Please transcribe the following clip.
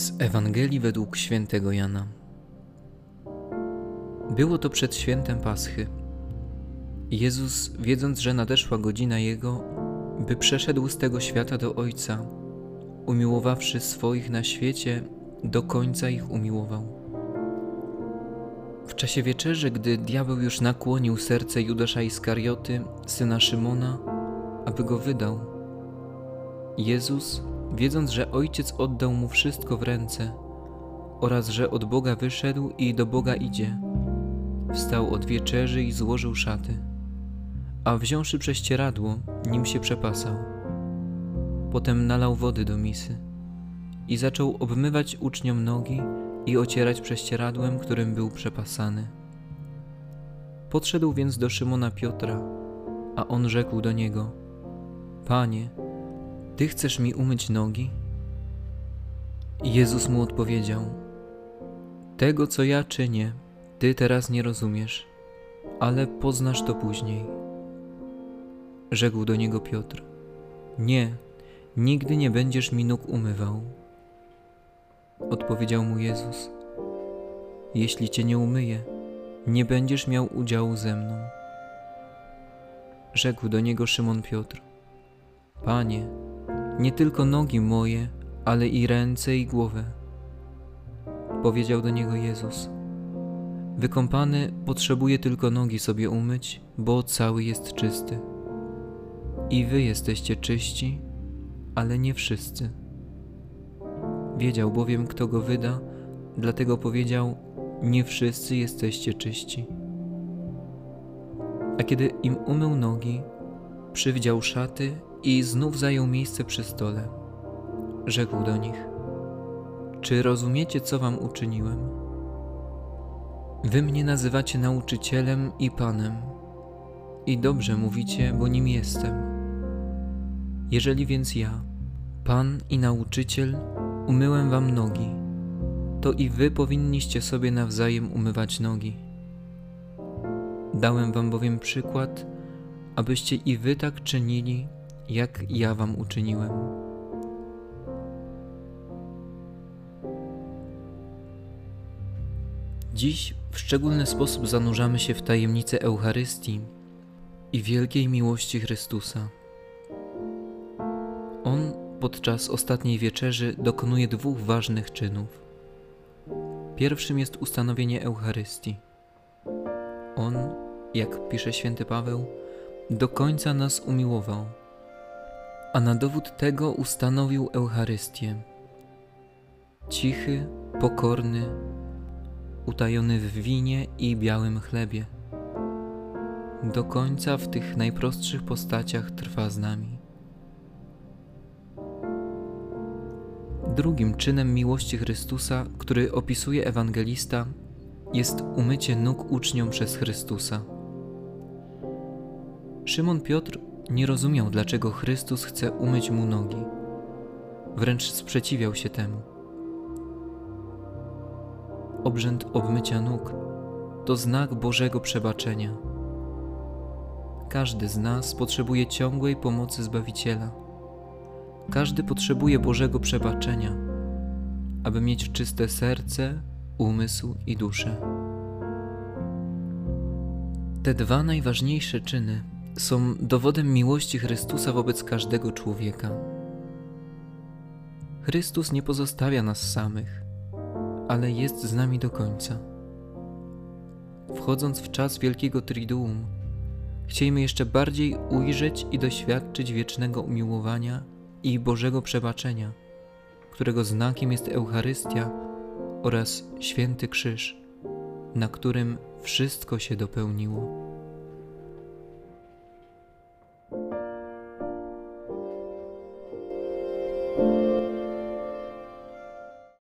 Z Ewangelii według świętego Jana. Było to przed świętem Paschy. Jezus, wiedząc, że nadeszła godzina Jego, by przeszedł z tego świata do Ojca, umiłowawszy swoich na świecie, do końca ich umiłował. W czasie wieczerzy, gdy diabeł już nakłonił serce Judasza Iskarioty, syna Szymona, aby go wydał, Jezus, wiedząc, że Ojciec oddał mu wszystko w ręce oraz że od Boga wyszedł i do Boga idzie, wstał od wieczerzy i złożył szaty, a wziąwszy prześcieradło, nim się przepasał. Potem nalał wody do misy i zaczął obmywać uczniom nogi i ocierać prześcieradłem, którym był przepasany. Podszedł więc do Szymona Piotra, a on rzekł do niego: Panie, ty chcesz mi umyć nogi? Jezus mu odpowiedział: Tego, co ja czynię, ty teraz nie rozumiesz, ale poznasz to później. Rzekł do niego Piotr: Nie, nigdy nie będziesz mi nóg umywał. Odpowiedział mu Jezus: Jeśli cię nie umyję, nie będziesz miał udziału ze mną. Rzekł do niego Szymon Piotr: Panie, nie tylko nogi moje, ale i ręce i głowę. Powiedział do niego Jezus: Wykąpany potrzebuje tylko nogi sobie umyć, bo cały jest czysty. I wy jesteście czyści, ale nie wszyscy. Wiedział bowiem, kto go wyda, dlatego powiedział: Nie wszyscy jesteście czyści. A kiedy im umył nogi, przywdział szaty i znów zajął miejsce przy stole. Rzekł do nich: Czy rozumiecie, co wam uczyniłem? Wy mnie nazywacie nauczycielem i panem, i dobrze mówicie, bo nim jestem. Jeżeli więc ja, pan i nauczyciel, umyłem wam nogi, to i wy powinniście sobie nawzajem umywać nogi. Dałem wam bowiem przykład, abyście i wy tak czynili, jak ja wam uczyniłem. Dziś w szczególny sposób zanurzamy się w tajemnicę Eucharystii i wielkiej miłości Chrystusa. On podczas ostatniej wieczerzy dokonuje dwóch ważnych czynów. Pierwszym jest ustanowienie Eucharystii. On, jak pisze święty Paweł, do końca nas umiłował a na dowód tego ustanowił Eucharystię. Cichy, pokorny, utajony w winie i białym chlebie. Do końca w tych najprostszych postaciach trwa z nami. Drugim czynem miłości Chrystusa, który opisuje ewangelista, jest umycie nóg uczniom przez Chrystusa. Szymon Piotr nie rozumiał, dlaczego Chrystus chce umyć mu nogi. Wręcz sprzeciwiał się temu. Obrzęd obmycia nóg to znak Bożego przebaczenia. Każdy z nas potrzebuje ciągłej pomocy Zbawiciela. Każdy potrzebuje Bożego przebaczenia, aby mieć czyste serce, umysł i duszę. Te dwa najważniejsze czyny są dowodem miłości Chrystusa wobec każdego człowieka. Chrystus nie pozostawia nas samych, ale jest z nami do końca. Wchodząc w czas wielkiego Triduum, chciejmy jeszcze bardziej ujrzeć i doświadczyć wiecznego umiłowania i Bożego przebaczenia, którego znakiem jest Eucharystia oraz święty krzyż, na którym wszystko się dopełniło.